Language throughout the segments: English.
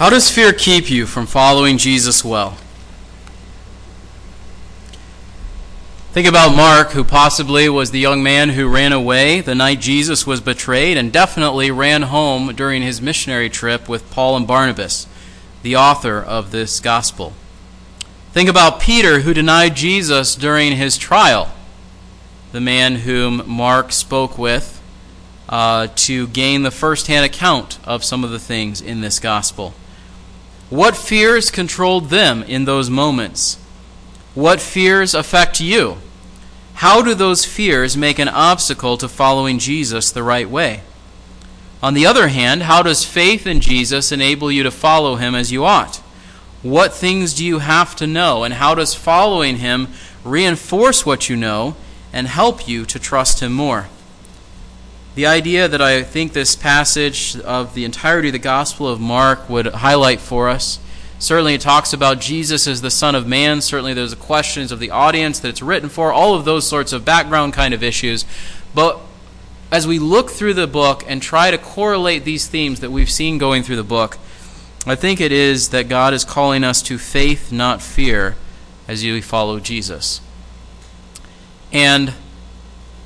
How does fear keep you from following Jesus well? Think about Mark, who possibly was the young man who ran away the night Jesus was betrayed and definitely ran home during his missionary trip with Paul and Barnabas, the author of this gospel. Think about Peter, who denied Jesus during his trial, the man whom Mark spoke with uh, to gain the first hand account of some of the things in this gospel. What fears controlled them in those moments? What fears affect you? How do those fears make an obstacle to following Jesus the right way? On the other hand, how does faith in Jesus enable you to follow him as you ought? What things do you have to know, and how does following him reinforce what you know and help you to trust him more? The idea that I think this passage of the entirety of the Gospel of Mark would highlight for us Certainly, it talks about Jesus as the Son of Man. Certainly, there's the questions of the audience that it's written for, all of those sorts of background kind of issues. But as we look through the book and try to correlate these themes that we've seen going through the book, I think it is that God is calling us to faith, not fear, as you follow Jesus. And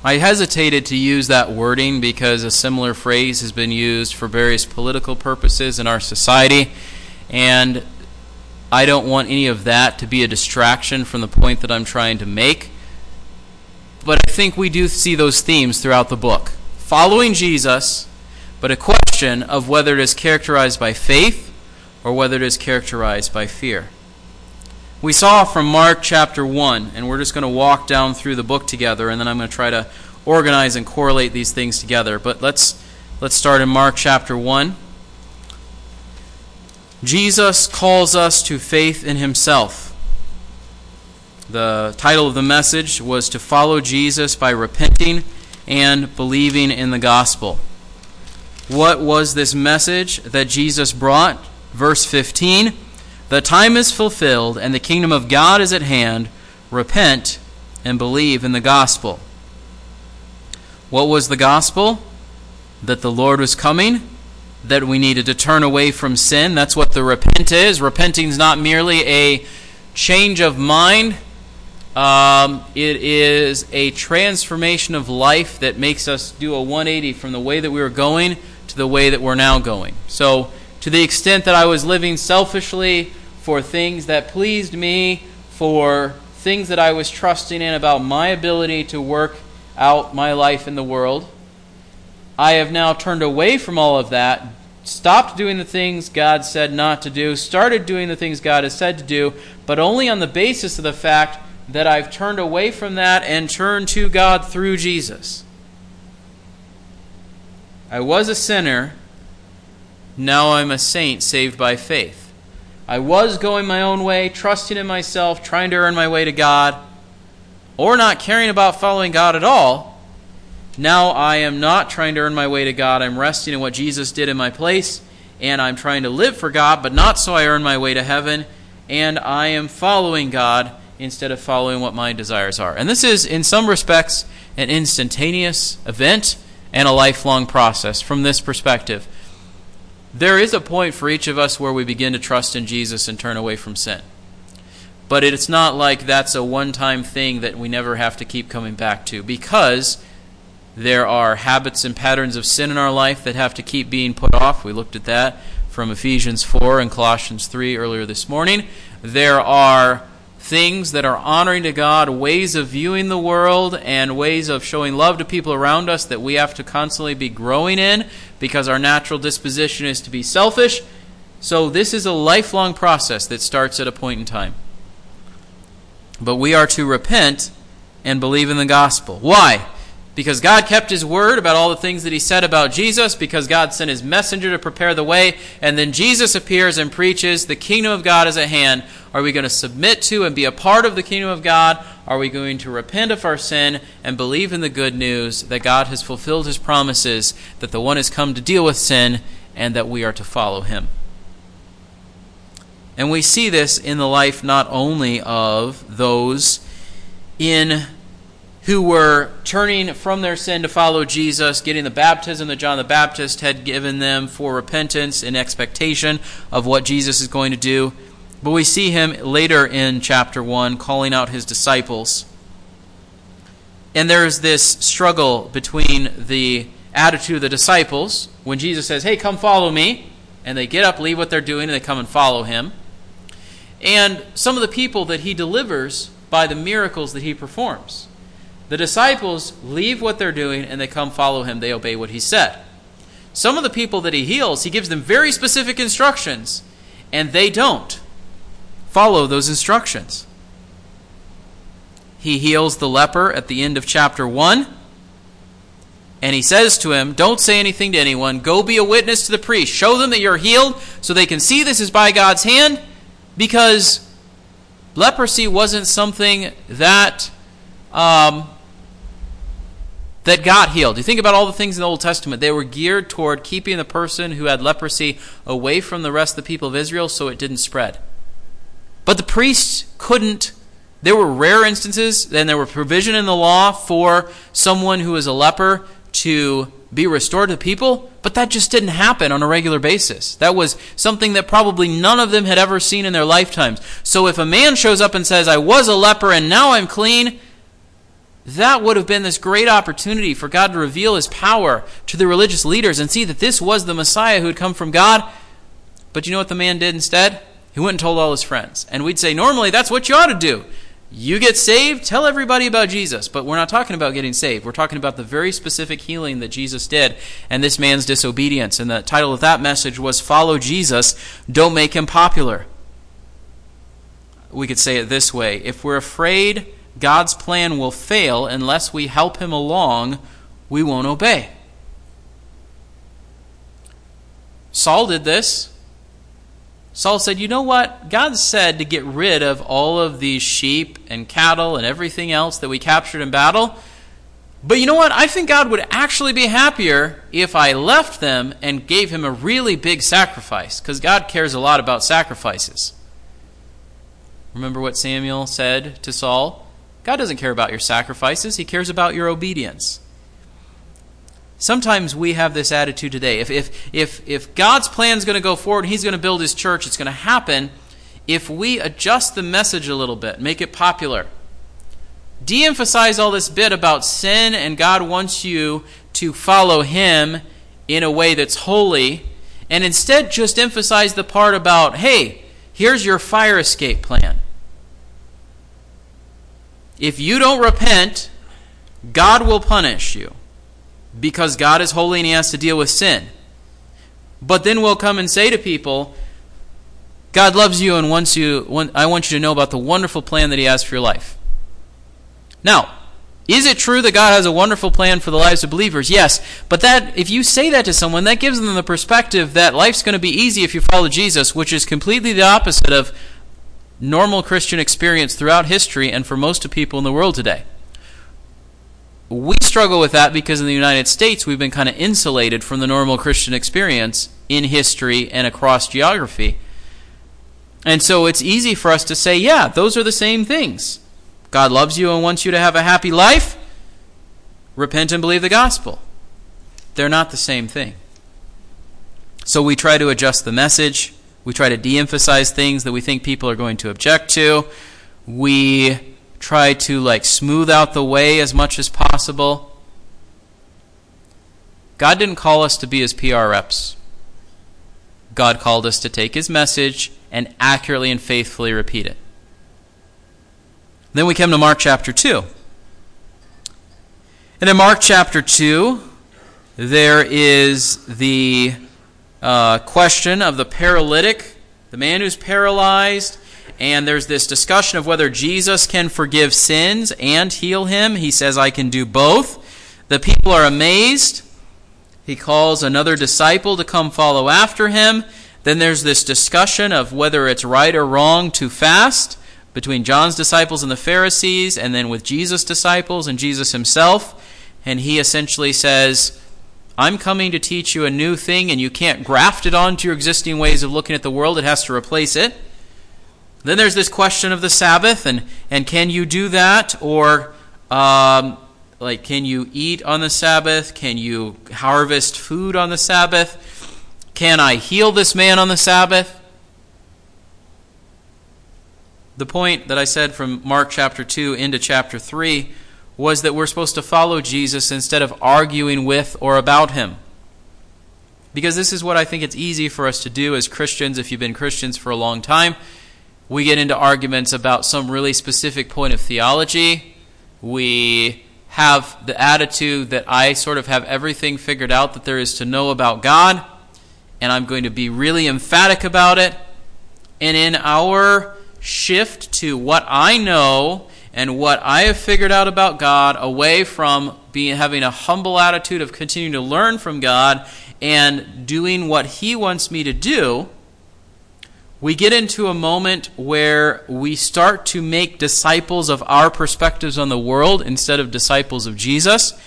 I hesitated to use that wording because a similar phrase has been used for various political purposes in our society. And I don't want any of that to be a distraction from the point that I'm trying to make. But I think we do see those themes throughout the book. Following Jesus, but a question of whether it is characterized by faith or whether it is characterized by fear. We saw from Mark chapter 1, and we're just going to walk down through the book together, and then I'm going to try to organize and correlate these things together. But let's, let's start in Mark chapter 1. Jesus calls us to faith in himself. The title of the message was to follow Jesus by repenting and believing in the gospel. What was this message that Jesus brought? Verse 15 The time is fulfilled, and the kingdom of God is at hand. Repent and believe in the gospel. What was the gospel? That the Lord was coming that we needed to turn away from sin. That's what the repent is. Repenting is not merely a change of mind, um, it is a transformation of life that makes us do a 180 from the way that we were going to the way that we're now going. So, to the extent that I was living selfishly for things that pleased me, for things that I was trusting in about my ability to work out my life in the world, I have now turned away from all of that, stopped doing the things God said not to do, started doing the things God has said to do, but only on the basis of the fact that I've turned away from that and turned to God through Jesus. I was a sinner, now I'm a saint saved by faith. I was going my own way, trusting in myself, trying to earn my way to God, or not caring about following God at all now I am not trying to earn my way to God. I'm resting in what Jesus did in my place, and I'm trying to live for God, but not so I earn my way to heaven. And I am following God instead of following what my desires are. And this is, in some respects, an instantaneous event and a lifelong process from this perspective. There is a point for each of us where we begin to trust in Jesus and turn away from sin. But it's not like that's a one time thing that we never have to keep coming back to because there are habits and patterns of sin in our life that have to keep being put off. We looked at that from Ephesians 4 and Colossians 3 earlier this morning. There are things that are honoring to God, ways of viewing the world, and ways of showing love to people around us that we have to constantly be growing in because our natural disposition is to be selfish. So, this is a lifelong process that starts at a point in time. But we are to repent and believe in the gospel. Why? Because God kept his word about all the things that he said about Jesus, because God sent his messenger to prepare the way, and then Jesus appears and preaches, The kingdom of God is at hand. Are we going to submit to and be a part of the kingdom of God? Are we going to repent of our sin and believe in the good news that God has fulfilled his promises, that the one has come to deal with sin, and that we are to follow him? And we see this in the life not only of those in who were turning from their sin to follow Jesus, getting the baptism that John the Baptist had given them for repentance in expectation of what Jesus is going to do. But we see him later in chapter 1 calling out his disciples. And there's this struggle between the attitude of the disciples when Jesus says, Hey, come follow me. And they get up, leave what they're doing, and they come and follow him. And some of the people that he delivers by the miracles that he performs. The disciples leave what they're doing and they come follow him. They obey what he said. Some of the people that he heals, he gives them very specific instructions, and they don't follow those instructions. He heals the leper at the end of chapter 1. And he says to him, Don't say anything to anyone. Go be a witness to the priest. Show them that you're healed so they can see this is by God's hand. Because leprosy wasn't something that um, that got healed. You think about all the things in the Old Testament, they were geared toward keeping the person who had leprosy away from the rest of the people of Israel so it didn't spread. But the priests couldn't. There were rare instances, and there were provision in the law for someone who was a leper to be restored to the people, but that just didn't happen on a regular basis. That was something that probably none of them had ever seen in their lifetimes. So if a man shows up and says, I was a leper and now I'm clean, that would have been this great opportunity for God to reveal his power to the religious leaders and see that this was the Messiah who had come from God. But you know what the man did instead? He went and told all his friends. And we'd say, normally that's what you ought to do. You get saved, tell everybody about Jesus. But we're not talking about getting saved. We're talking about the very specific healing that Jesus did and this man's disobedience. And the title of that message was Follow Jesus, Don't Make Him Popular. We could say it this way If we're afraid God's plan will fail unless we help him along, we won't obey. Saul did this. Saul said, You know what? God said to get rid of all of these sheep and cattle and everything else that we captured in battle. But you know what? I think God would actually be happier if I left them and gave him a really big sacrifice, because God cares a lot about sacrifices. Remember what Samuel said to Saul? God doesn't care about your sacrifices, He cares about your obedience. Sometimes we have this attitude today. If, if, if, if God's plan is going to go forward, He's going to build His church, it's going to happen if we adjust the message a little bit, make it popular. De emphasize all this bit about sin, and God wants you to follow Him in a way that's holy, and instead just emphasize the part about, hey, here's your fire escape plan. If you don't repent, God will punish you because God is holy and He has to deal with sin. But then we'll come and say to people, God loves you and wants you, I want you to know about the wonderful plan that He has for your life. Now, is it true that God has a wonderful plan for the lives of believers? Yes. But that if you say that to someone, that gives them the perspective that life's going to be easy if you follow Jesus, which is completely the opposite of normal Christian experience throughout history and for most of people in the world today. We struggle with that because in the United States we've been kind of insulated from the normal Christian experience in history and across geography. And so it's easy for us to say, yeah, those are the same things. God loves you and wants you to have a happy life. Repent and believe the gospel. They're not the same thing. So we try to adjust the message we try to de emphasize things that we think people are going to object to. We try to like smooth out the way as much as possible. God didn't call us to be his PR reps. God called us to take his message and accurately and faithfully repeat it. Then we come to Mark chapter 2. And in Mark chapter 2, there is the uh, question of the paralytic, the man who's paralyzed, and there's this discussion of whether Jesus can forgive sins and heal him. He says, I can do both. The people are amazed. He calls another disciple to come follow after him. Then there's this discussion of whether it's right or wrong to fast between John's disciples and the Pharisees, and then with Jesus' disciples and Jesus himself. And he essentially says, I'm coming to teach you a new thing, and you can't graft it onto your existing ways of looking at the world. It has to replace it. Then there's this question of the Sabbath, and, and can you do that? Or Um, like, can you eat on the Sabbath? Can you harvest food on the Sabbath? Can I heal this man on the Sabbath? The point that I said from Mark chapter 2 into chapter 3 was that we're supposed to follow Jesus instead of arguing with or about him. Because this is what I think it's easy for us to do as Christians if you've been Christians for a long time. We get into arguments about some really specific point of theology. We have the attitude that I sort of have everything figured out that there is to know about God, and I'm going to be really emphatic about it. And in our shift to what I know and what I have figured out about God, away from being having a humble attitude of continuing to learn from God and doing what He wants me to do, we get into a moment where we start to make disciples of our perspectives on the world instead of disciples of Jesus.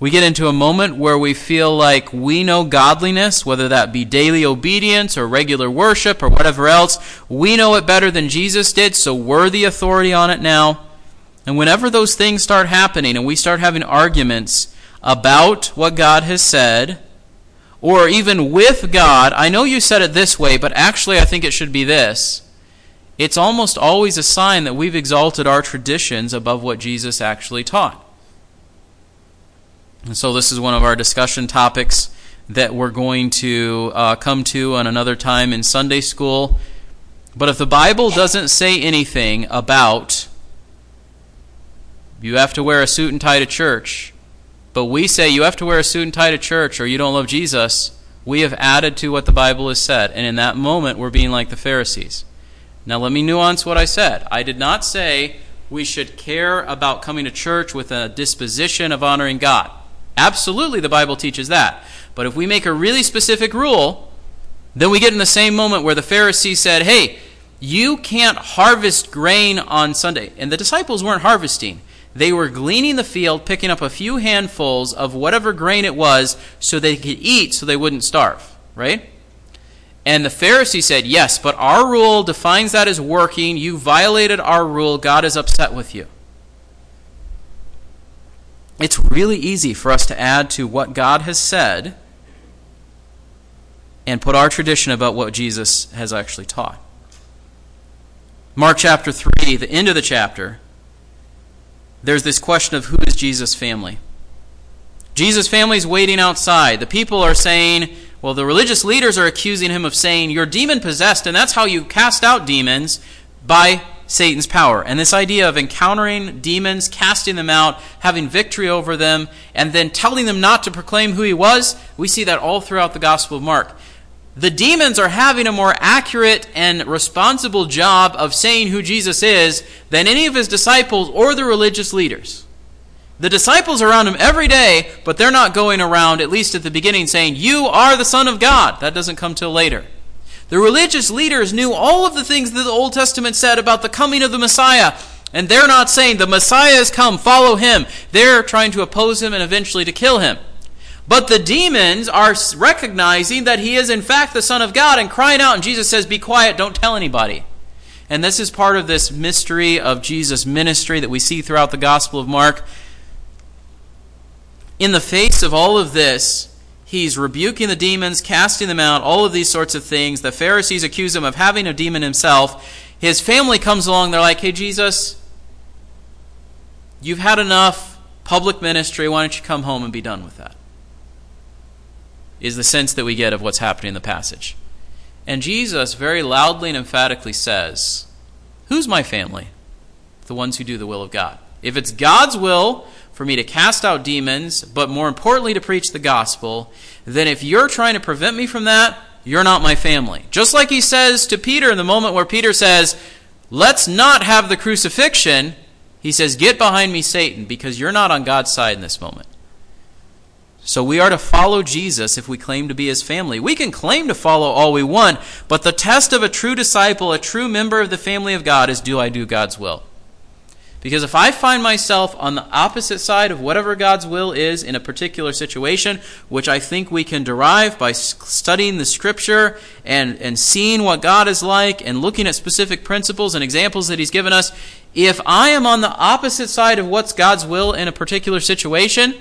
We get into a moment where we feel like we know godliness, whether that be daily obedience or regular worship or whatever else. We know it better than Jesus did, so we're the authority on it now. And whenever those things start happening and we start having arguments about what God has said, or even with God, I know you said it this way, but actually I think it should be this. It's almost always a sign that we've exalted our traditions above what Jesus actually taught. And so this is one of our discussion topics that we're going to uh, come to on another time in Sunday school. But if the Bible doesn't say anything about you have to wear a suit and tie to church, but we say you have to wear a suit and tie to church or you don't love Jesus, we have added to what the Bible has said. And in that moment, we're being like the Pharisees. Now, let me nuance what I said. I did not say we should care about coming to church with a disposition of honoring God. Absolutely, the Bible teaches that. But if we make a really specific rule, then we get in the same moment where the Pharisees said, hey, you can't harvest grain on Sunday. And the disciples weren't harvesting. They were gleaning the field, picking up a few handfuls of whatever grain it was so they could eat so they wouldn't starve, right? And the Pharisee said, Yes, but our rule defines that as working. You violated our rule. God is upset with you. It's really easy for us to add to what God has said and put our tradition about what Jesus has actually taught. Mark chapter 3, the end of the chapter, there's this question of who is Jesus' family. Jesus' family is waiting outside. The people are saying, well, the religious leaders are accusing him of saying, You're demon possessed, and that's how you cast out demons by Satan's power. And this idea of encountering demons, casting them out, having victory over them, and then telling them not to proclaim who he was, we see that all throughout the Gospel of Mark the demons are having a more accurate and responsible job of saying who Jesus is than any of his disciples or the religious leaders. The disciples are around him every day, but they're not going around, at least at the beginning, saying, You are the Son of God. That doesn't come till later. The religious leaders knew all of the things that the Old Testament said about the coming of the Messiah, and they're not saying, The Messiah has come, follow him. They're trying to oppose him and eventually to kill him. But the demons are recognizing that he is in fact the Son of God and crying out, and Jesus says, Be quiet, don't tell anybody. And this is part of this mystery of Jesus' ministry that we see throughout the Gospel of Mark. In the face of all of this, he's rebuking the demons, casting them out, all of these sorts of things. The Pharisees accuse him of having a demon himself. His family comes along, they're like, Hey, Jesus, you've had enough public ministry. Why don't you come home and be done with that? Is the sense that we get of what's happening in the passage. And Jesus very loudly and emphatically says, Who's my family? The ones who do the will of God. If it's God's will for me to cast out demons, but more importantly to preach the gospel, then if you're trying to prevent me from that, you're not my family. Just like he says to Peter in the moment where Peter says, Let's not have the crucifixion, he says, Get behind me, Satan, because you're not on God's side in this moment. So we are to follow Jesus if we claim to be his family. We can claim to follow all we want, but the test of a true disciple, a true member of the family of God, is do I do God's will? Because if I find myself on the opposite side of whatever God's will is in a particular situation, which I think we can derive by studying the scripture and, and seeing what God is like and looking at specific principles and examples that He's given us, if I am on the opposite side of what's God's will in a particular situation,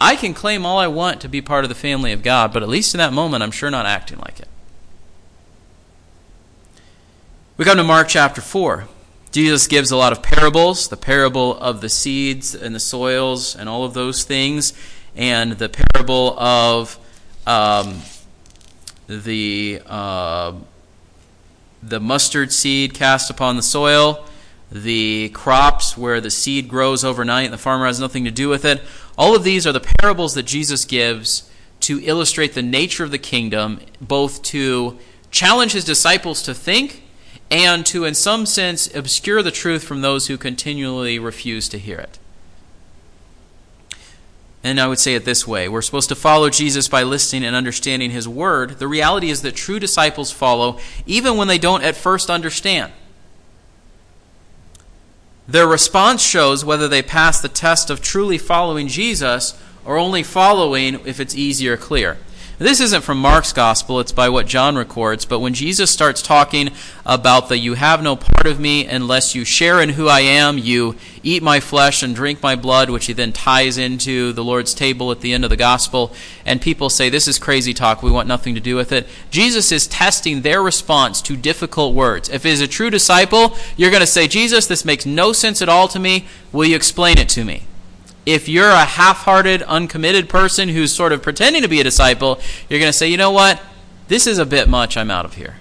I can claim all I want to be part of the family of God, but at least in that moment, I'm sure not acting like it. We come to Mark chapter 4. Jesus gives a lot of parables the parable of the seeds and the soils and all of those things, and the parable of um, the, uh, the mustard seed cast upon the soil, the crops where the seed grows overnight and the farmer has nothing to do with it. All of these are the parables that Jesus gives to illustrate the nature of the kingdom, both to challenge his disciples to think and to, in some sense, obscure the truth from those who continually refuse to hear it. And I would say it this way we're supposed to follow Jesus by listening and understanding his word. The reality is that true disciples follow even when they don't at first understand. Their response shows whether they pass the test of truly following Jesus or only following if it's easy or clear. This isn't from Mark's gospel, it's by what John records. But when Jesus starts talking about the you have no part of me unless you share in who I am, you eat my flesh and drink my blood, which he then ties into the Lord's table at the end of the gospel, and people say, This is crazy talk, we want nothing to do with it. Jesus is testing their response to difficult words. If it is a true disciple, you're going to say, Jesus, this makes no sense at all to me. Will you explain it to me? If you're a half hearted, uncommitted person who's sort of pretending to be a disciple, you're going to say, you know what? This is a bit much. I'm out of here.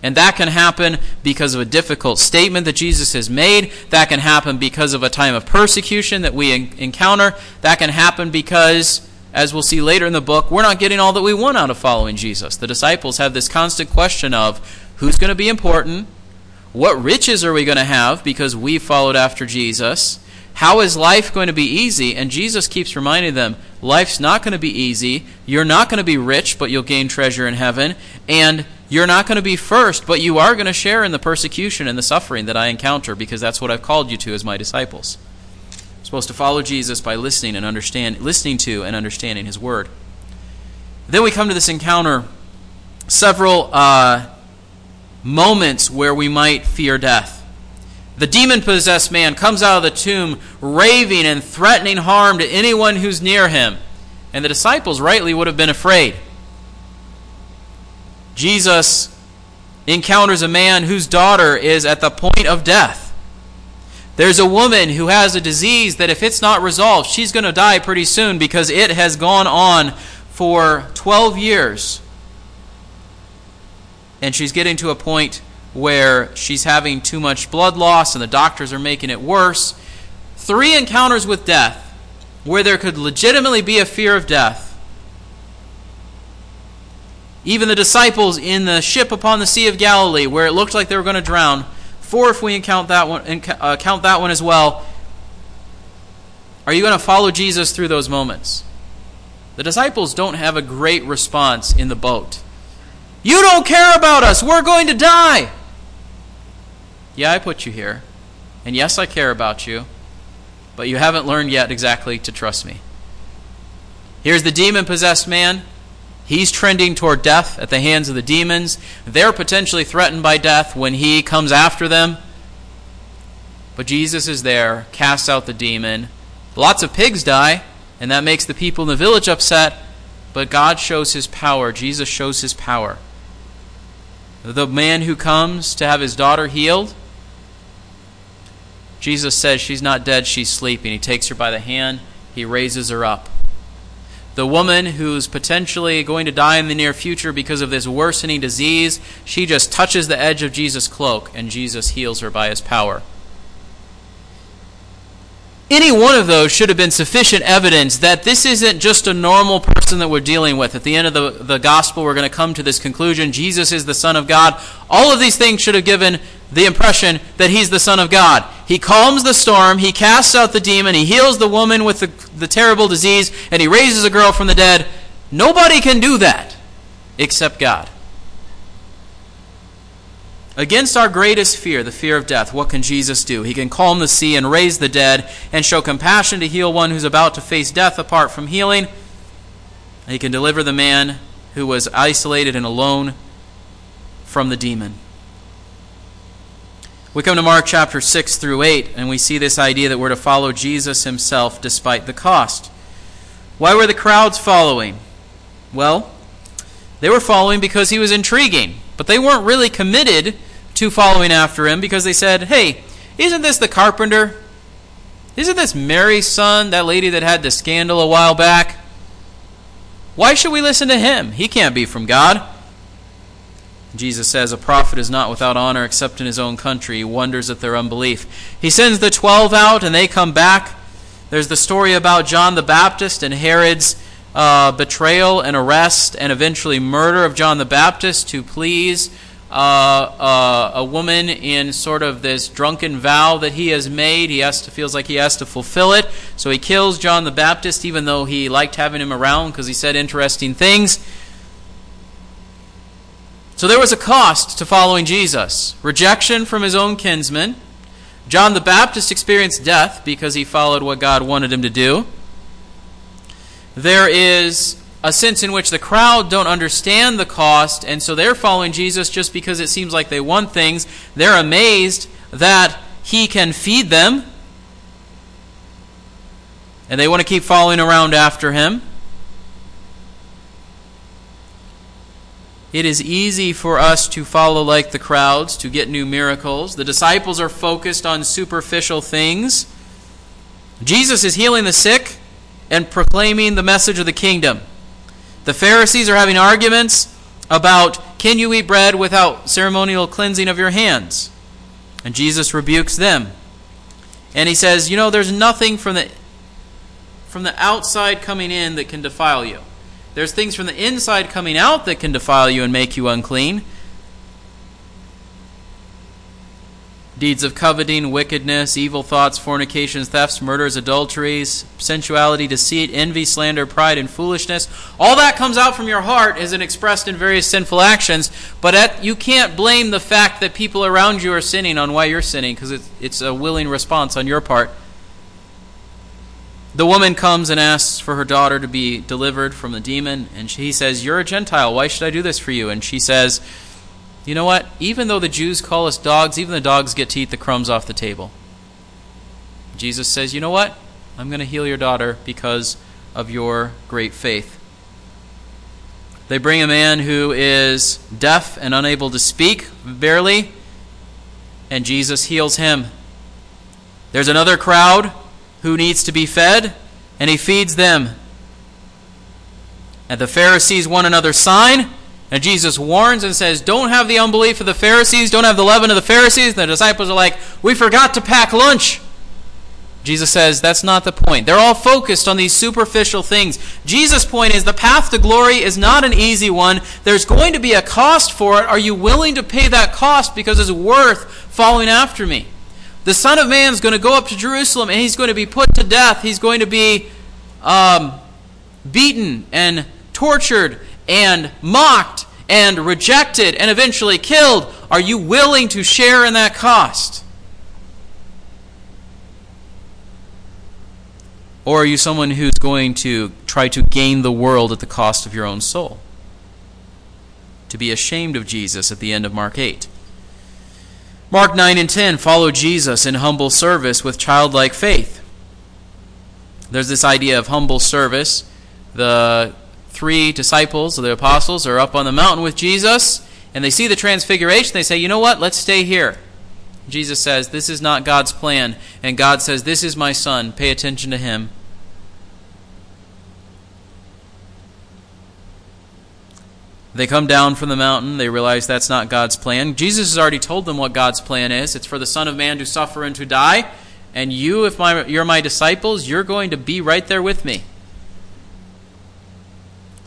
And that can happen because of a difficult statement that Jesus has made. That can happen because of a time of persecution that we encounter. That can happen because, as we'll see later in the book, we're not getting all that we want out of following Jesus. The disciples have this constant question of who's going to be important? What riches are we going to have because we followed after Jesus? How is life going to be easy? And Jesus keeps reminding them life's not going to be easy. You're not going to be rich, but you'll gain treasure in heaven. And you're not going to be first, but you are going to share in the persecution and the suffering that I encounter because that's what I've called you to as my disciples. I'm supposed to follow Jesus by listening and understand listening to and understanding his word. Then we come to this encounter several uh, moments where we might fear death. The demon possessed man comes out of the tomb raving and threatening harm to anyone who's near him. And the disciples rightly would have been afraid. Jesus encounters a man whose daughter is at the point of death. There's a woman who has a disease that, if it's not resolved, she's going to die pretty soon because it has gone on for 12 years. And she's getting to a point where she's having too much blood loss and the doctors are making it worse. Three encounters with death where there could legitimately be a fear of death. Even the disciples in the ship upon the Sea of Galilee, where it looked like they were going to drown. Four, if we count that one, uh, count that one as well. Are you going to follow Jesus through those moments? The disciples don't have a great response in the boat. You don't care about us. We're going to die. Yeah, I put you here. And yes, I care about you. But you haven't learned yet exactly to trust me. Here's the demon possessed man. He's trending toward death at the hands of the demons. They're potentially threatened by death when he comes after them. But Jesus is there, casts out the demon. Lots of pigs die, and that makes the people in the village upset. But God shows his power. Jesus shows his power. The man who comes to have his daughter healed, Jesus says she's not dead, she's sleeping. He takes her by the hand, he raises her up. The woman who's potentially going to die in the near future because of this worsening disease, she just touches the edge of Jesus' cloak and Jesus heals her by his power. Any one of those should have been sufficient evidence that this isn't just a normal person that we're dealing with. At the end of the, the gospel, we're going to come to this conclusion Jesus is the Son of God. All of these things should have given the impression that he's the Son of God. He calms the storm, he casts out the demon, he heals the woman with the, the terrible disease, and he raises a girl from the dead. Nobody can do that except God. Against our greatest fear, the fear of death, what can Jesus do? He can calm the sea and raise the dead and show compassion to heal one who's about to face death apart from healing. He can deliver the man who was isolated and alone from the demon. We come to Mark chapter 6 through 8, and we see this idea that we're to follow Jesus himself despite the cost. Why were the crowds following? Well, they were following because he was intriguing, but they weren't really committed to following after him because they said, Hey, isn't this the carpenter? Isn't this Mary's son, that lady that had the scandal a while back? Why should we listen to him? He can't be from God. Jesus says, A prophet is not without honor except in his own country. He wonders at their unbelief. He sends the twelve out, and they come back. There's the story about John the Baptist and Herod's uh, betrayal and arrest and eventually murder of John the Baptist to please uh, uh, a woman in sort of this drunken vow that he has made. He has to feels like he has to fulfill it, so he kills John the Baptist, even though he liked having him around because he said interesting things. So there was a cost to following Jesus: rejection from his own kinsmen. John the Baptist experienced death because he followed what God wanted him to do. There is a sense in which the crowd don't understand the cost, and so they're following Jesus just because it seems like they want things. They're amazed that he can feed them, and they want to keep following around after him. It is easy for us to follow like the crowds, to get new miracles. The disciples are focused on superficial things. Jesus is healing the sick and proclaiming the message of the kingdom. The Pharisees are having arguments about can you eat bread without ceremonial cleansing of your hands? And Jesus rebukes them. And he says, "You know, there's nothing from the from the outside coming in that can defile you. There's things from the inside coming out that can defile you and make you unclean. deeds of coveting, wickedness, evil thoughts, fornications, thefts, murders, adulteries, sensuality, deceit, envy, slander, pride, and foolishness. All that comes out from your heart as expressed in various sinful actions, but at, you can't blame the fact that people around you are sinning on why you're sinning because it's, it's a willing response on your part. The woman comes and asks for her daughter to be delivered from the demon, and he says, You're a Gentile. Why should I do this for you? And she says, you know what? Even though the Jews call us dogs, even the dogs get to eat the crumbs off the table. Jesus says, You know what? I'm going to heal your daughter because of your great faith. They bring a man who is deaf and unable to speak, barely, and Jesus heals him. There's another crowd who needs to be fed, and he feeds them. And the Pharisees want another sign, and Jesus warns and says, Don't have the unbelief of the Pharisees, don't have the leaven of the Pharisees. And the disciples are like, We forgot to pack lunch. Jesus says, That's not the point. They're all focused on these superficial things. Jesus' point is the path to glory is not an easy one. There's going to be a cost for it. Are you willing to pay that cost because it's worth following after me? The Son of Man is going to go up to Jerusalem and he's going to be put to death. He's going to be um, beaten and tortured and mocked and rejected and eventually killed, are you willing to share in that cost? Or are you someone who's going to try to gain the world at the cost of your own soul? To be ashamed of Jesus at the end of Mark 8. Mark 9 and 10 follow Jesus in humble service with childlike faith. There's this idea of humble service. The three disciples the apostles are up on the mountain with Jesus and they see the transfiguration. They say, you know what? Let's stay here. Jesus says, This is not God's plan. And God says, This is my son. Pay attention to him. They come down from the mountain. They realize that's not God's plan. Jesus has already told them what God's plan is it's for the Son of Man to suffer and to die. And you, if my, you're my disciples, you're going to be right there with me.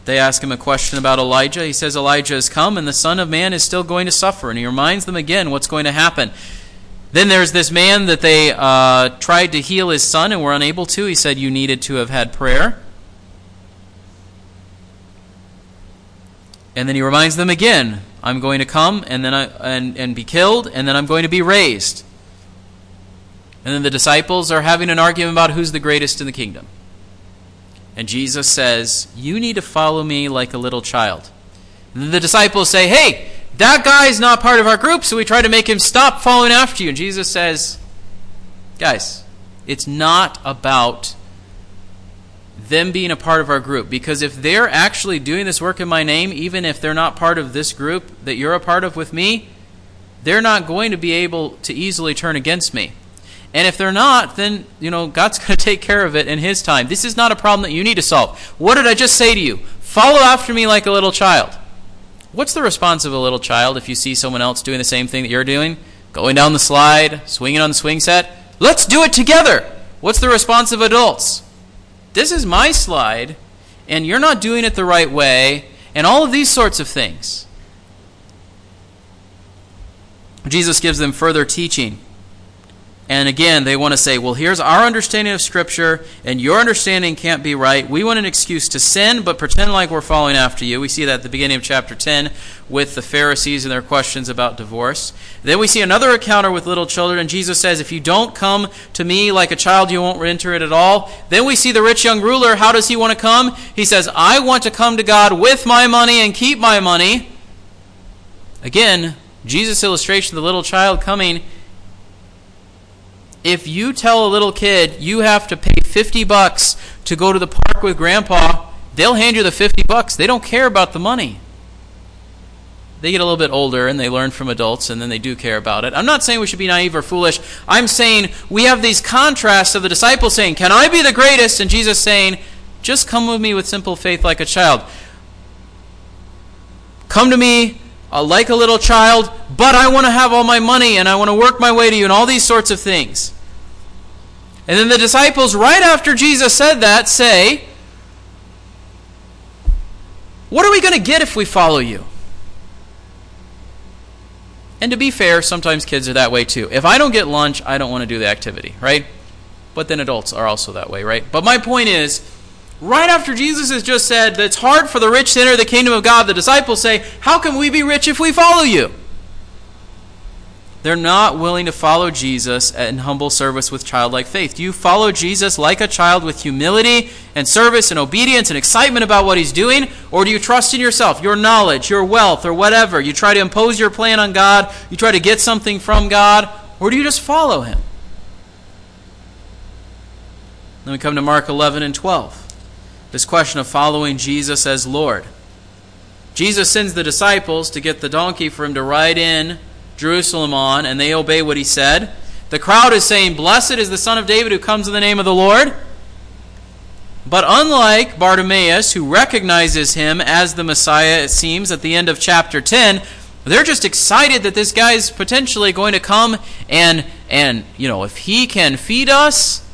They ask him a question about Elijah. He says Elijah has come and the Son of Man is still going to suffer. And he reminds them again what's going to happen. Then there's this man that they uh, tried to heal his son and were unable to. He said, You needed to have had prayer. And then he reminds them again I'm going to come and then I, and, and be killed, and then I'm going to be raised. And then the disciples are having an argument about who's the greatest in the kingdom. And Jesus says, You need to follow me like a little child. And the disciples say, Hey, that guy's not part of our group, so we try to make him stop following after you. And Jesus says, Guys, it's not about them being a part of our group. Because if they're actually doing this work in my name, even if they're not part of this group that you're a part of with me, they're not going to be able to easily turn against me. And if they're not, then, you know, God's going to take care of it in His time. This is not a problem that you need to solve. What did I just say to you? Follow after me like a little child. What's the response of a little child if you see someone else doing the same thing that you're doing? Going down the slide, swinging on the swing set? Let's do it together. What's the response of adults? This is my slide, and you're not doing it the right way, and all of these sorts of things. Jesus gives them further teaching and again, they want to say, well, here's our understanding of Scripture, and your understanding can't be right. We want an excuse to sin, but pretend like we're following after you. We see that at the beginning of chapter 10 with the Pharisees and their questions about divorce. Then we see another encounter with little children, and Jesus says, if you don't come to me like a child, you won't enter it at all. Then we see the rich young ruler. How does he want to come? He says, I want to come to God with my money and keep my money. Again, Jesus' illustration of the little child coming if you tell a little kid you have to pay 50 bucks to go to the park with grandpa, they'll hand you the 50 bucks. They don't care about the money. They get a little bit older and they learn from adults and then they do care about it. I'm not saying we should be naive or foolish. I'm saying we have these contrasts of the disciples saying, Can I be the greatest? And Jesus saying, Just come with me with simple faith like a child. Come to me uh, like a little child, but I want to have all my money and I want to work my way to you and all these sorts of things. And then the disciples, right after Jesus said that, say, What are we going to get if we follow you? And to be fair, sometimes kids are that way too. If I don't get lunch, I don't want to do the activity, right? But then adults are also that way, right? But my point is, right after Jesus has just said that it's hard for the rich to enter the kingdom of God, the disciples say, How can we be rich if we follow you? They're not willing to follow Jesus in humble service with childlike faith. Do you follow Jesus like a child with humility and service and obedience and excitement about what he's doing? Or do you trust in yourself, your knowledge, your wealth, or whatever? You try to impose your plan on God, you try to get something from God, or do you just follow him? Then we come to Mark 11 and 12 this question of following Jesus as Lord. Jesus sends the disciples to get the donkey for him to ride in Jerusalem on, and they obey what he said. The crowd is saying, Blessed is the Son of David who comes in the name of the Lord. But unlike Bartimaeus, who recognizes him as the Messiah, it seems, at the end of chapter 10, they're just excited that this guy's potentially going to come and, and you know, if he can feed us,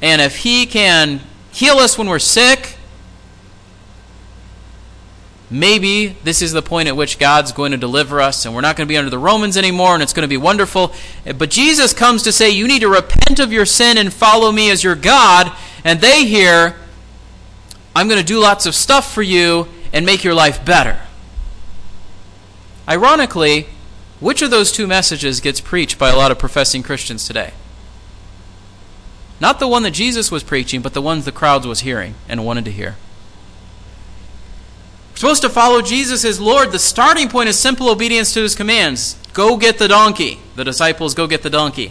and if he can heal us when we're sick. Maybe this is the point at which God's going to deliver us and we're not going to be under the Romans anymore and it's going to be wonderful. But Jesus comes to say, You need to repent of your sin and follow me as your God. And they hear, I'm going to do lots of stuff for you and make your life better. Ironically, which of those two messages gets preached by a lot of professing Christians today? Not the one that Jesus was preaching, but the ones the crowds was hearing and wanted to hear. We're supposed to follow Jesus as Lord. The starting point is simple obedience to his commands. Go get the donkey. The disciples go get the donkey.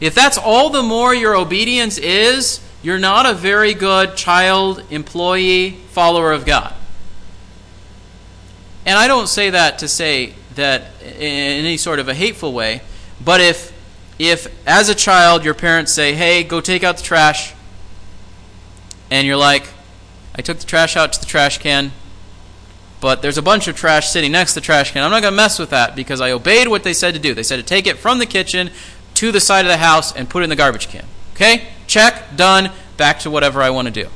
If that's all the more your obedience is, you're not a very good child, employee, follower of God. And I don't say that to say that in any sort of a hateful way, but if if, as a child, your parents say, hey, go take out the trash, and you're like, I took the trash out to the trash can, but there's a bunch of trash sitting next to the trash can. I'm not going to mess with that because I obeyed what they said to do. They said to take it from the kitchen to the side of the house and put it in the garbage can. Okay? Check, done, back to whatever I want to do.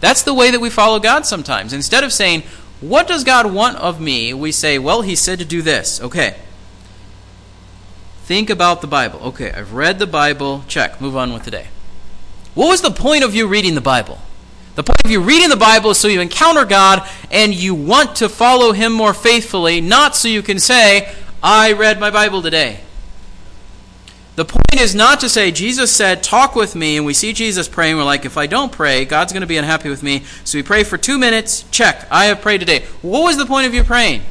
That's the way that we follow God sometimes. Instead of saying, What does God want of me? we say, Well, He said to do this. Okay. Think about the Bible. Okay, I've read the Bible. Check. Move on with today. What was the point of you reading the Bible? The point of you reading the Bible is so you encounter God and you want to follow Him more faithfully, not so you can say, I read my Bible today. The point is not to say, Jesus said, talk with me, and we see Jesus praying. We're like, if I don't pray, God's going to be unhappy with me. So we pray for two minutes, check, I have prayed today. What was the point of you praying?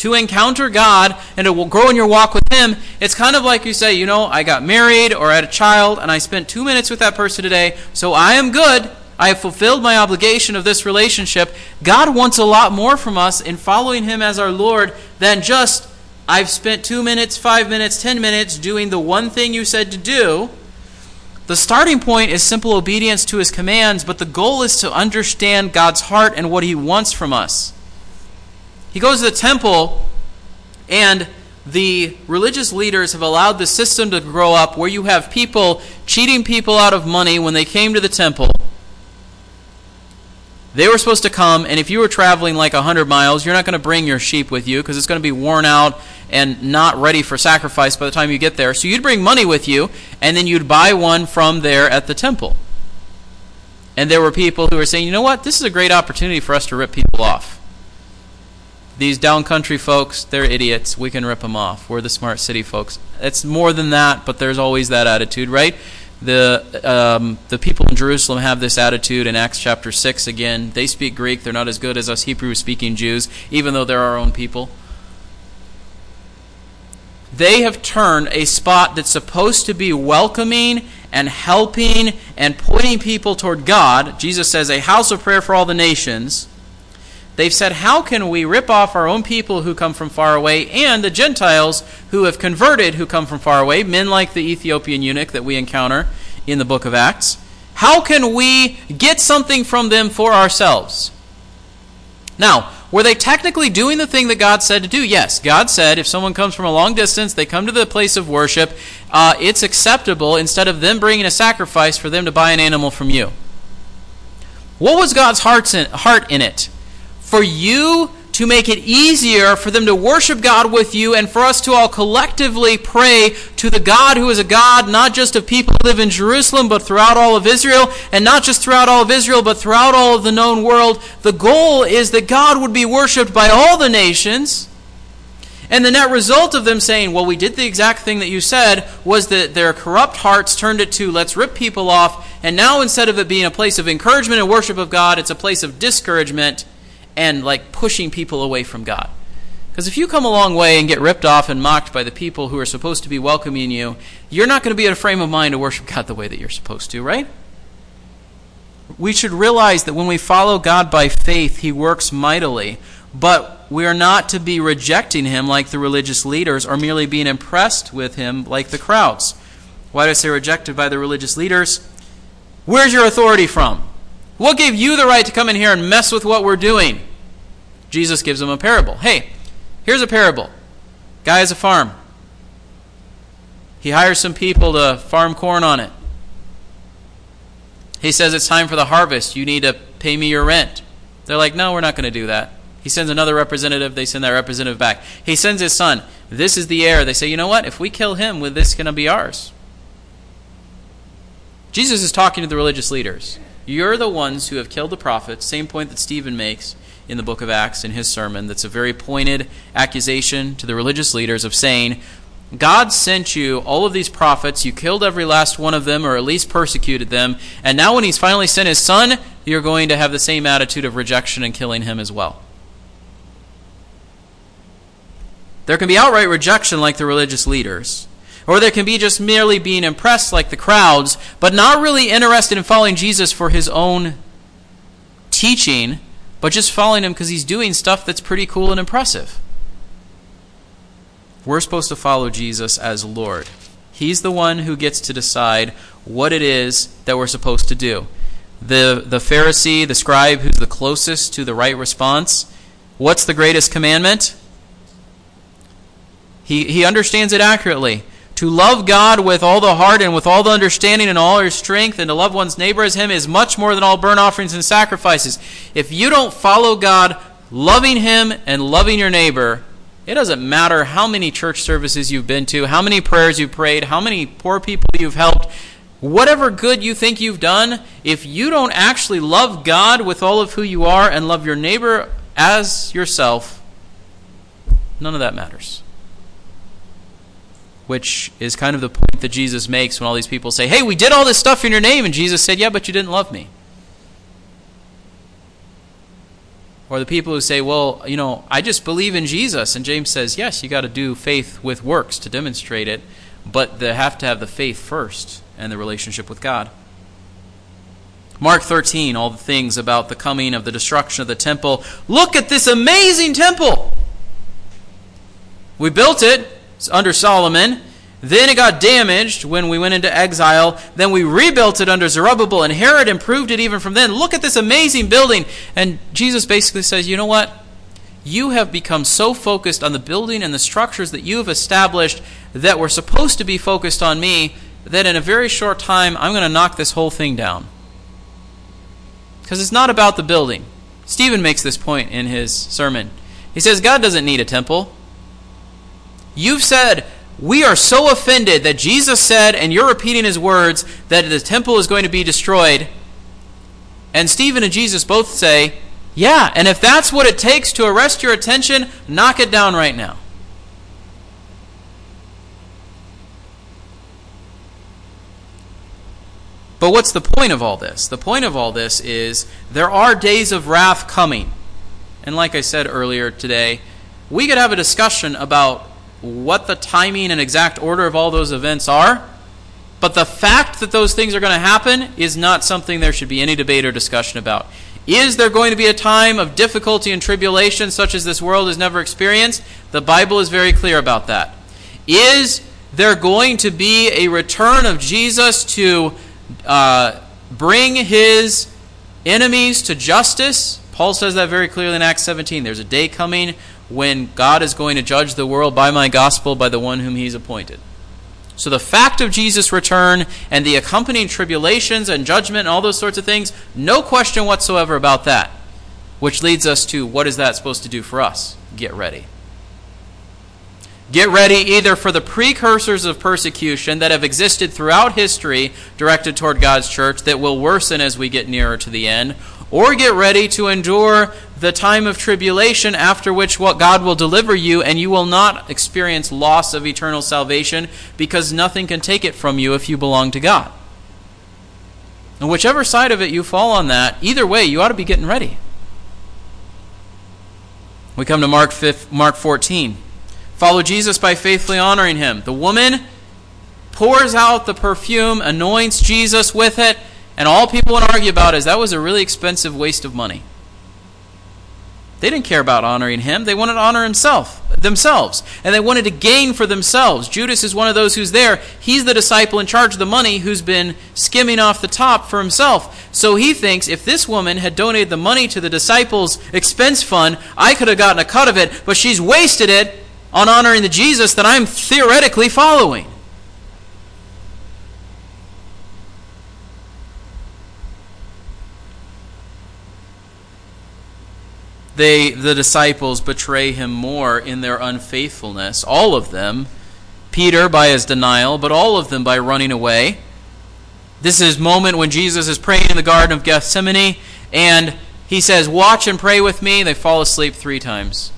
To encounter God and to grow in your walk with Him. It's kind of like you say, you know, I got married or I had a child, and I spent two minutes with that person today, so I am good. I have fulfilled my obligation of this relationship. God wants a lot more from us in following Him as our Lord than just I've spent two minutes, five minutes, ten minutes doing the one thing you said to do. The starting point is simple obedience to his commands, but the goal is to understand God's heart and what he wants from us. He goes to the temple, and the religious leaders have allowed the system to grow up where you have people cheating people out of money when they came to the temple they were supposed to come, and if you were traveling like 100 miles, you're not going to bring your sheep with you because it's going to be worn out and not ready for sacrifice by the time you get there. So you'd bring money with you, and then you'd buy one from there at the temple. And there were people who were saying, you know what, this is a great opportunity for us to rip people off. These downcountry folks, they're idiots. We can rip them off. We're the smart city folks. It's more than that, but there's always that attitude, right? The, um, the people in Jerusalem have this attitude in Acts chapter 6 again. They speak Greek. They're not as good as us Hebrew speaking Jews, even though they're our own people. They have turned a spot that's supposed to be welcoming and helping and pointing people toward God. Jesus says, a house of prayer for all the nations. They've said, How can we rip off our own people who come from far away and the Gentiles who have converted who come from far away, men like the Ethiopian eunuch that we encounter in the book of Acts? How can we get something from them for ourselves? Now, were they technically doing the thing that God said to do? Yes. God said if someone comes from a long distance, they come to the place of worship, uh, it's acceptable instead of them bringing a sacrifice for them to buy an animal from you. What was God's heart in it? For you to make it easier for them to worship God with you and for us to all collectively pray to the God who is a God not just of people who live in Jerusalem, but throughout all of Israel, and not just throughout all of Israel, but throughout all of the known world. The goal is that God would be worshiped by all the nations. And the net result of them saying, Well, we did the exact thing that you said, was that their corrupt hearts turned it to, Let's rip people off. And now instead of it being a place of encouragement and worship of God, it's a place of discouragement and like pushing people away from God. Because if you come a long way and get ripped off and mocked by the people who are supposed to be welcoming you, you're not going to be in a frame of mind to worship God the way that you're supposed to, right? We should realize that when we follow God by faith, He works mightily. But we are not to be rejecting Him like the religious leaders or merely being impressed with Him like the crowds. Why do I say rejected by the religious leaders? Where's your authority from? What gave you the right to come in here and mess with what we're doing? Jesus gives them a parable. Hey, here's a parable. Guy has a farm. He hires some people to farm corn on it. He says it's time for the harvest. You need to pay me your rent. They're like, no, we're not going to do that. He sends another representative. They send that representative back. He sends his son. This is the heir. They say, you know what? If we kill him, with this going to be ours. Jesus is talking to the religious leaders. You're the ones who have killed the prophets. Same point that Stephen makes in the book of Acts in his sermon. That's a very pointed accusation to the religious leaders of saying, God sent you all of these prophets. You killed every last one of them, or at least persecuted them. And now, when He's finally sent His Son, you're going to have the same attitude of rejection and killing Him as well. There can be outright rejection like the religious leaders. Or there can be just merely being impressed like the crowds, but not really interested in following Jesus for his own teaching, but just following him because he's doing stuff that's pretty cool and impressive. We're supposed to follow Jesus as Lord. He's the one who gets to decide what it is that we're supposed to do. The, the Pharisee, the scribe who's the closest to the right response, what's the greatest commandment? He, he understands it accurately to love God with all the heart and with all the understanding and all your strength, and to love one's neighbor as him is much more than all burnt offerings and sacrifices. If you don't follow God, loving him and loving your neighbor, it doesn't matter how many church services you've been to, how many prayers you've prayed, how many poor people you've helped. whatever good you think you've done, if you don't actually love God with all of who you are and love your neighbor as yourself, none of that matters. Which is kind of the point that Jesus makes when all these people say, Hey, we did all this stuff in your name. And Jesus said, Yeah, but you didn't love me. Or the people who say, Well, you know, I just believe in Jesus. And James says, Yes, you got to do faith with works to demonstrate it, but they have to have the faith first and the relationship with God. Mark 13, all the things about the coming of the destruction of the temple. Look at this amazing temple! We built it under Solomon. Then it got damaged when we went into exile. Then we rebuilt it under Zerubbabel, and Herod improved it even from then. Look at this amazing building. And Jesus basically says, You know what? You have become so focused on the building and the structures that you have established that were supposed to be focused on me that in a very short time, I'm going to knock this whole thing down. Because it's not about the building. Stephen makes this point in his sermon. He says, God doesn't need a temple. You've said, we are so offended that Jesus said, and you're repeating his words, that the temple is going to be destroyed. And Stephen and Jesus both say, yeah, and if that's what it takes to arrest your attention, knock it down right now. But what's the point of all this? The point of all this is there are days of wrath coming. And like I said earlier today, we could have a discussion about what the timing and exact order of all those events are. But the fact that those things are going to happen is not something there should be any debate or discussion about. Is there going to be a time of difficulty and tribulation such as this world has never experienced? The Bible is very clear about that. Is there going to be a return of Jesus to uh, bring his enemies to justice. Paul says that very clearly in Acts 17. There's a day coming when God is going to judge the world by my gospel, by the one whom he's appointed. So the fact of Jesus' return and the accompanying tribulations and judgment and all those sorts of things, no question whatsoever about that. Which leads us to what is that supposed to do for us? Get ready. Get ready either for the precursors of persecution that have existed throughout history directed toward God's church that will worsen as we get nearer to the end, or get ready to endure the time of tribulation after which what God will deliver you and you will not experience loss of eternal salvation because nothing can take it from you if you belong to God. And whichever side of it you fall on that, either way you ought to be getting ready. We come to Mark 5, Mark 14. Follow Jesus by faithfully honoring him. The woman pours out the perfume, anoints Jesus with it, and all people would argue about is that was a really expensive waste of money. They didn't care about honoring him. They wanted to honor himself, themselves. And they wanted to gain for themselves. Judas is one of those who's there. He's the disciple in charge of the money who's been skimming off the top for himself. So he thinks if this woman had donated the money to the disciples' expense fund, I could have gotten a cut of it, but she's wasted it on honoring the Jesus that I'm theoretically following. They, the disciples betray him more in their unfaithfulness, all of them. Peter by his denial, but all of them by running away. This is moment when Jesus is praying in the Garden of Gethsemane, and he says, Watch and pray with me. They fall asleep three times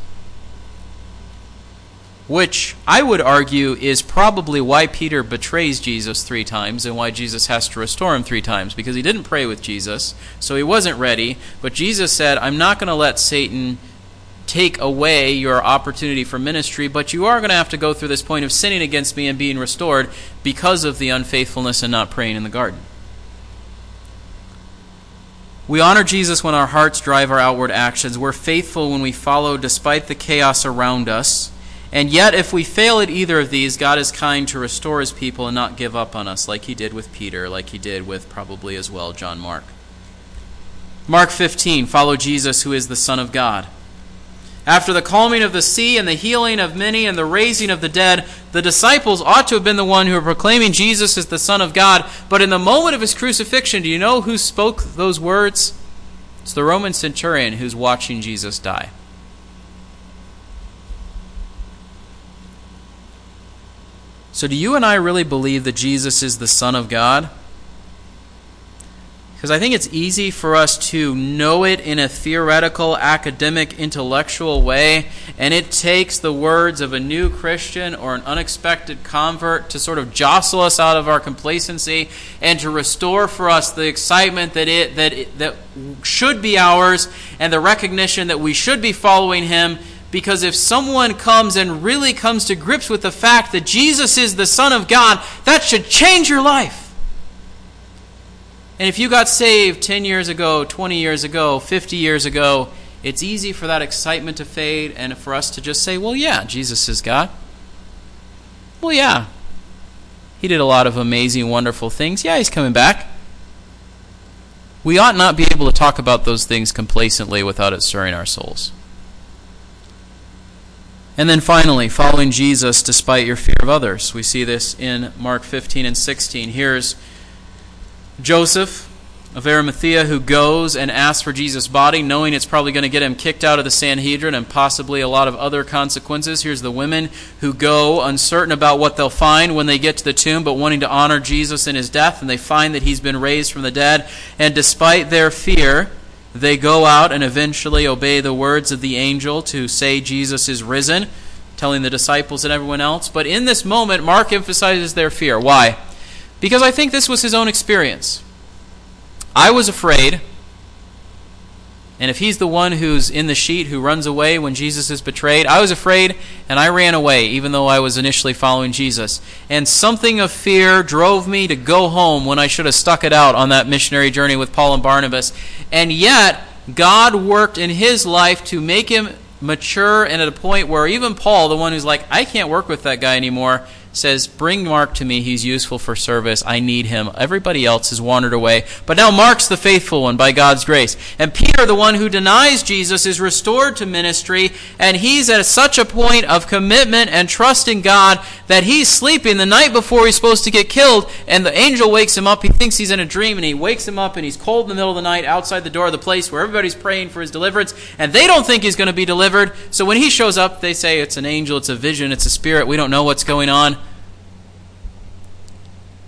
which I would argue is probably why Peter betrays Jesus three times and why Jesus has to restore him three times, because he didn't pray with Jesus, so he wasn't ready. But Jesus said, I'm not going to let Satan take away your opportunity for ministry, but you are going to have to go through this point of sinning against me and being restored because of the unfaithfulness and not praying in the garden. We honor Jesus when our hearts drive our outward actions. We're faithful when we follow despite the chaos around us. And yet, if we fail at either of these, God is kind to restore his people and not give up on us like he did with Peter, like he did with probably as well John Mark. Mark 15 Follow Jesus, who is the Son of God. After the calming of the sea and the healing of many and the raising of the dead, the disciples ought to have been the one who were proclaiming Jesus as the Son of God. But in the moment of his crucifixion, do you know who spoke those words? It's the Roman centurion who's watching Jesus die. So, do you and I really believe that Jesus is the Son of God? Because I think it's easy for us to know it in a theoretical, academic, intellectual way, and it takes the words of a new Christian or an unexpected convert to sort of jostle us out of our complacency and to restore for us the excitement that it that it, that should be ours and the recognition that we should be following him because if someone comes and really comes to grips with the fact that Jesus is the Son of God, that should change your life. And if you got saved 10 years ago, 20 years ago, 50 years ago, it's easy for that excitement to fade and for us to just say, well, yeah, Jesus is God. Well, yeah. He did a lot of amazing, wonderful things. Yeah, he's coming back. We ought not be able to talk about those things complacently without it stirring our souls. And then finally, following Jesus despite your fear of others. We see this in Mark 15 and 16. Here's Joseph of Arimathea who goes and asks for Jesus' body, knowing it's probably going to get him kicked out of the Sanhedrin and possibly a lot of other consequences. Here's the women who go uncertain about what they'll find when they get to the tomb, but wanting to honor Jesus in his death, and they find that he's been raised from the dead. And despite their fear, they go out and eventually obey the words of the angel to say Jesus is risen, telling the disciples and everyone else. But in this moment, Mark emphasizes their fear. Why? Because I think this was his own experience. I was afraid, and if he's the one who's in the sheet who runs away when Jesus is betrayed, I was afraid and I ran away, even though I was initially following Jesus. And something of fear drove me to go home when I should have stuck it out on that missionary journey with Paul and Barnabas. And yet, God worked in his life to make him mature and at a point where even Paul, the one who's like, I can't work with that guy anymore, says, Bring Mark to me. He's useful for service. I need him. Everybody else has wandered away. But now Mark's the faithful one by God's grace. And Peter, the one who denies Jesus, is restored to ministry. And he's at such a point of commitment and trust in God that he's sleeping the night before he's supposed to get killed. And the angel wakes him up. He thinks he's in a dream. And he wakes him up and he's cold in the middle of the night outside the door of the place where everybody's praying for his deliverance. And they don't think he's going to be delivered. So when he shows up, they say it's an angel, it's a vision, it's a spirit. We don't know what's going on.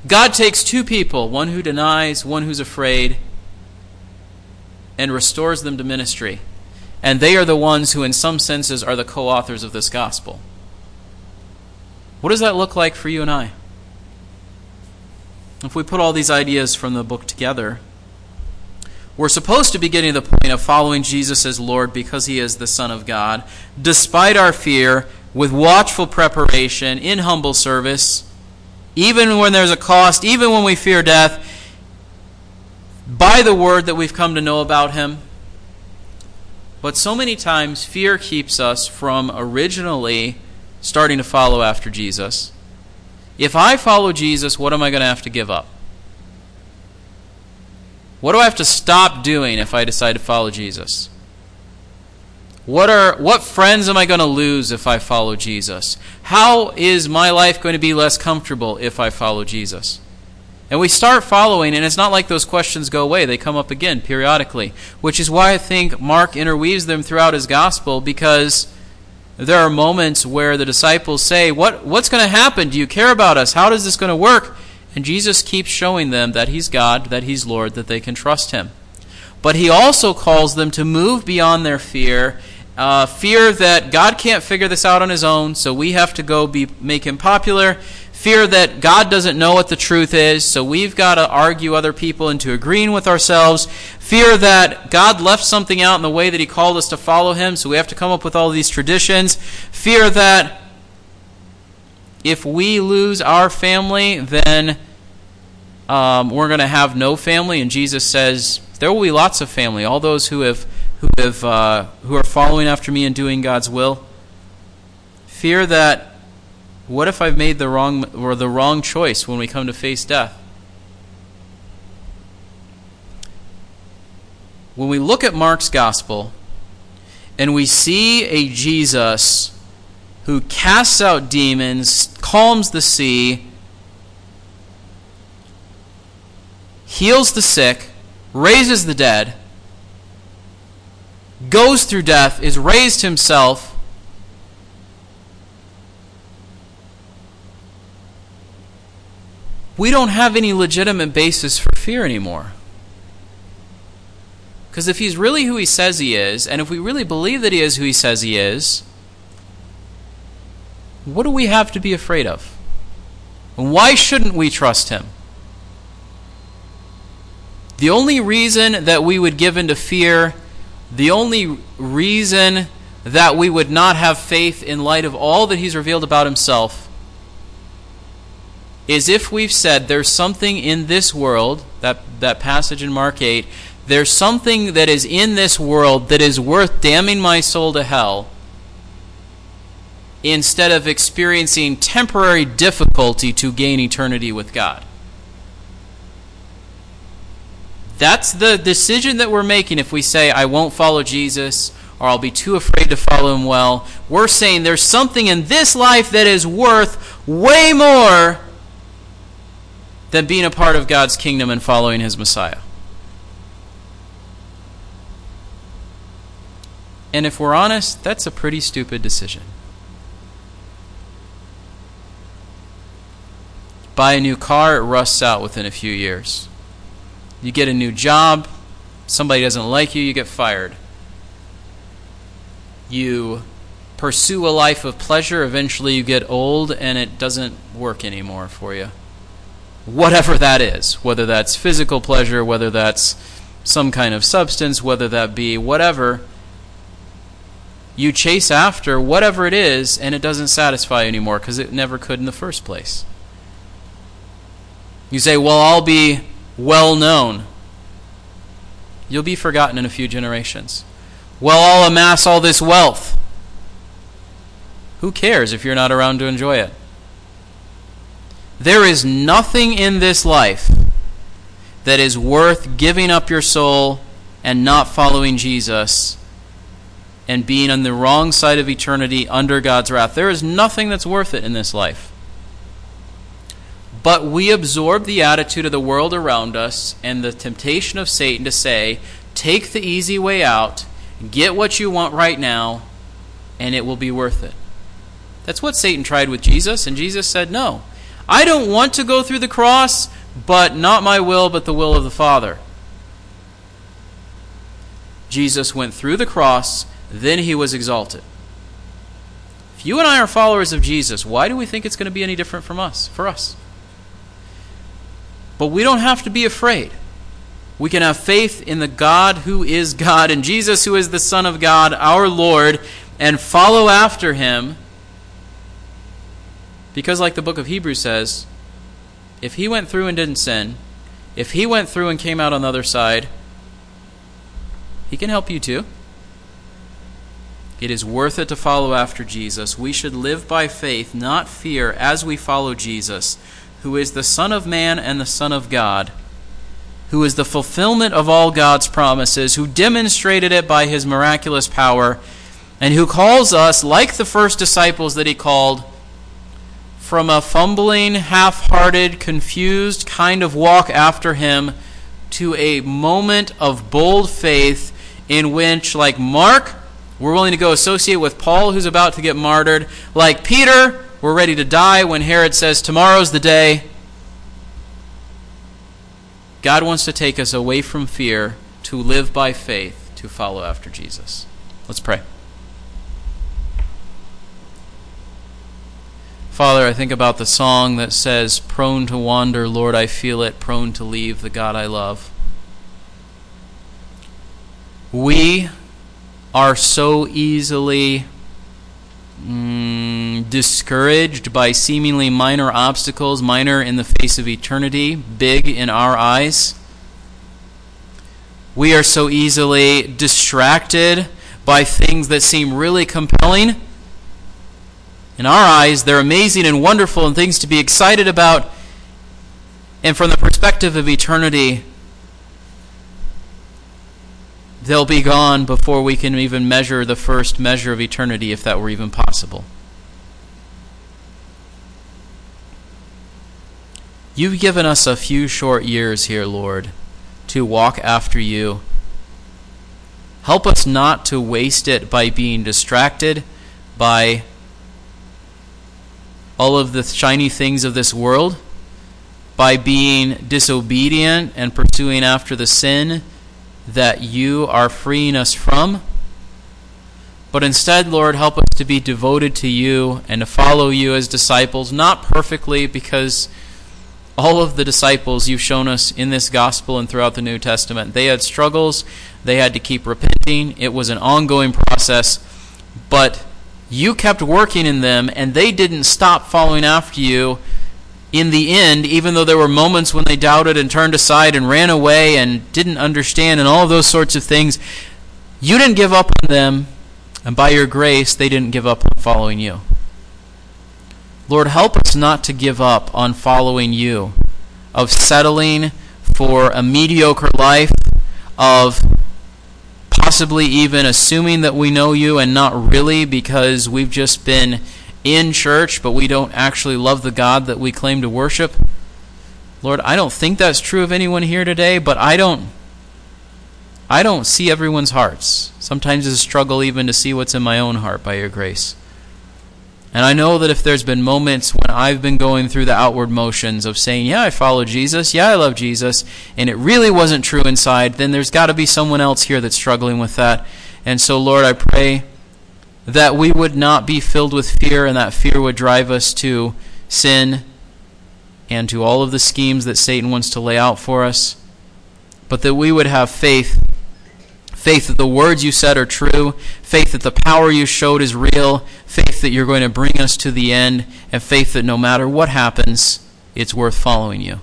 God takes two people, one who denies, one who's afraid, and restores them to ministry. And they are the ones who, in some senses, are the co authors of this gospel. What does that look like for you and I? If we put all these ideas from the book together, we're supposed to be getting to the point of following Jesus as Lord because he is the Son of God, despite our fear, with watchful preparation, in humble service even when there's a cost, even when we fear death, by the word that we've come to know about Him. But so many times, fear keeps us from originally starting to follow after Jesus. If I follow Jesus, what am I going to have to give up? What do I have to stop doing if I decide to follow Jesus? What are what friends am I going to lose if I follow Jesus? How is my life going to be less comfortable if I follow Jesus? And we start following, and it's not like those questions go away. They come up again periodically, which is why I think Mark interweaves them throughout his gospel because there are moments where the disciples say, what, What's going to happen? Do you care about us? How is this going to work? And Jesus keeps showing them that He's God, that He's Lord, that they can trust Him. But He also calls them to move beyond their fear uh, fear that God can't figure this out on his own, so we have to go be, make him popular. Fear that God doesn't know what the truth is, so we've got to argue other people into agreeing with ourselves. Fear that God left something out in the way that he called us to follow him, so we have to come up with all these traditions. Fear that if we lose our family, then um, we're going to have no family. And Jesus says, There will be lots of family. All those who have who have uh, who are following after me and doing God's will. Fear that what if I've made the wrong or the wrong choice when we come to face death? When we look at Mark's gospel and we see a Jesus who casts out demons, calms the sea, heals the sick, raises the dead, goes through death, is raised himself, we don't have any legitimate basis for fear anymore. Because if he's really who he says he is, and if we really believe that he is who he says he is, what do we have to be afraid of? And why shouldn't we trust him? The only reason that we would give into fear, the only reason that we would not have faith in light of all that he's revealed about himself, is if we've said there's something in this world, that, that passage in Mark 8, there's something that is in this world that is worth damning my soul to hell instead of experiencing temporary difficulty to gain eternity with God. That's the decision that we're making if we say, I won't follow Jesus or I'll be too afraid to follow him well. We're saying there's something in this life that is worth way more than being a part of God's kingdom and following his Messiah. And if we're honest, that's a pretty stupid decision. Buy a new car, it rusts out within a few years. You get a new job, somebody doesn't like you, you get fired. You pursue a life of pleasure, eventually you get old and it doesn't work anymore for you. Whatever that is, whether that's physical pleasure, whether that's some kind of substance, whether that be whatever, you chase after whatever it is and it doesn't satisfy you anymore because it never could in the first place. You say, Well, I'll be well known. You'll be forgotten in a few generations. Well, I'll amass all this wealth. Who cares if you're not around to enjoy it? There is nothing in this life that is worth giving up your soul and not following Jesus and being on the wrong side of eternity under God's wrath. There is nothing that's worth it in this life. But we absorb the attitude of the world around us and the temptation of Satan to say, take the easy way out, get what you want right now, and it will be worth it. That's what Satan tried with Jesus, and Jesus said, No. I don't want to go through the cross, but not my will, but the will of the Father. Jesus went through the cross, then he was exalted. If you and I are followers of Jesus, why do we think it's going to be any different from us, for us? But we don't have to be afraid. We can have faith in the God who is God and Jesus who is the Son of God, our Lord, and follow after him. Because, like the book of Hebrews says, if he went through and didn't sin, if he went through and came out on the other side, he can help you too. It is worth it to follow after Jesus. We should live by faith, not fear, as we follow Jesus who is the Son of Man and the Son of God, who is the fulfillment of all God's promises, who demonstrated it by his miraculous power, and who calls us, like the first disciples that he called, from a fumbling, half hearted, confused kind of walk after him to a moment of bold faith in which, like Mark, we're willing to go associate with Paul, who's about to get martyred. Like Peter, we're ready to die when Herod says, Tomorrow's the day. God wants to take us away from fear to live by faith, to follow after Jesus. Let's pray. Father, I think about the song that says, Prone to wander, Lord, I feel it, prone to leave the God I love. We are so easily mm, discouraged by seemingly minor obstacles, minor in the face of eternity, big in our eyes. We are so easily distracted by things that seem really compelling. In our eyes, they're amazing and wonderful and things to be excited about. And from the perspective of eternity, they'll be gone before we can even measure the first measure of eternity, if that were even possible. You've given us a few short years here, Lord, to walk after you. Help us not to waste it by being distracted by all of the shiny things of this world, by being disobedient and pursuing after the sin that you are freeing us from. But instead, Lord, help us to be devoted to you and to follow you as disciples, not perfectly, because all of the disciples you've shown us in this gospel and throughout the New Testament, they had struggles, they had to keep repenting. It was an ongoing process, but you kept working in them, and they didn't stop following after you in the end, even though there were moments when they doubted and turned aside and ran away and didn't understand and all of those sorts of things, you didn't give up on them, and by your grace, they didn't give up on following you. Lord, help us not to give up on following you, of settling for a mediocre life, of possibly even assuming that we know you and not really because we've just been in church, but we don't actually love the God that we claim to worship. Lord, I don't think that's true of anyone here today, but I don't I don't see everyone's hearts. Sometimes it's a struggle even to see what's in my own heart by your grace. And I know that if there's been moments when I've been going through the outward motions of saying, Yeah, I follow Jesus, yeah, I love Jesus, and it really wasn't true inside, then there's got to be someone else here that's struggling with that. And so, Lord, I pray that we would not be filled with fear and that fear would drive us to sin and to all of the schemes that Satan wants to lay out for us, but that we would have faith faith that the words you said are true, faith that the power you showed is real, faith that you're going to bring us to the end, and faith that no matter what happens, it's worth following you.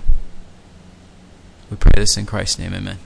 We pray this in Christ's name. Amen.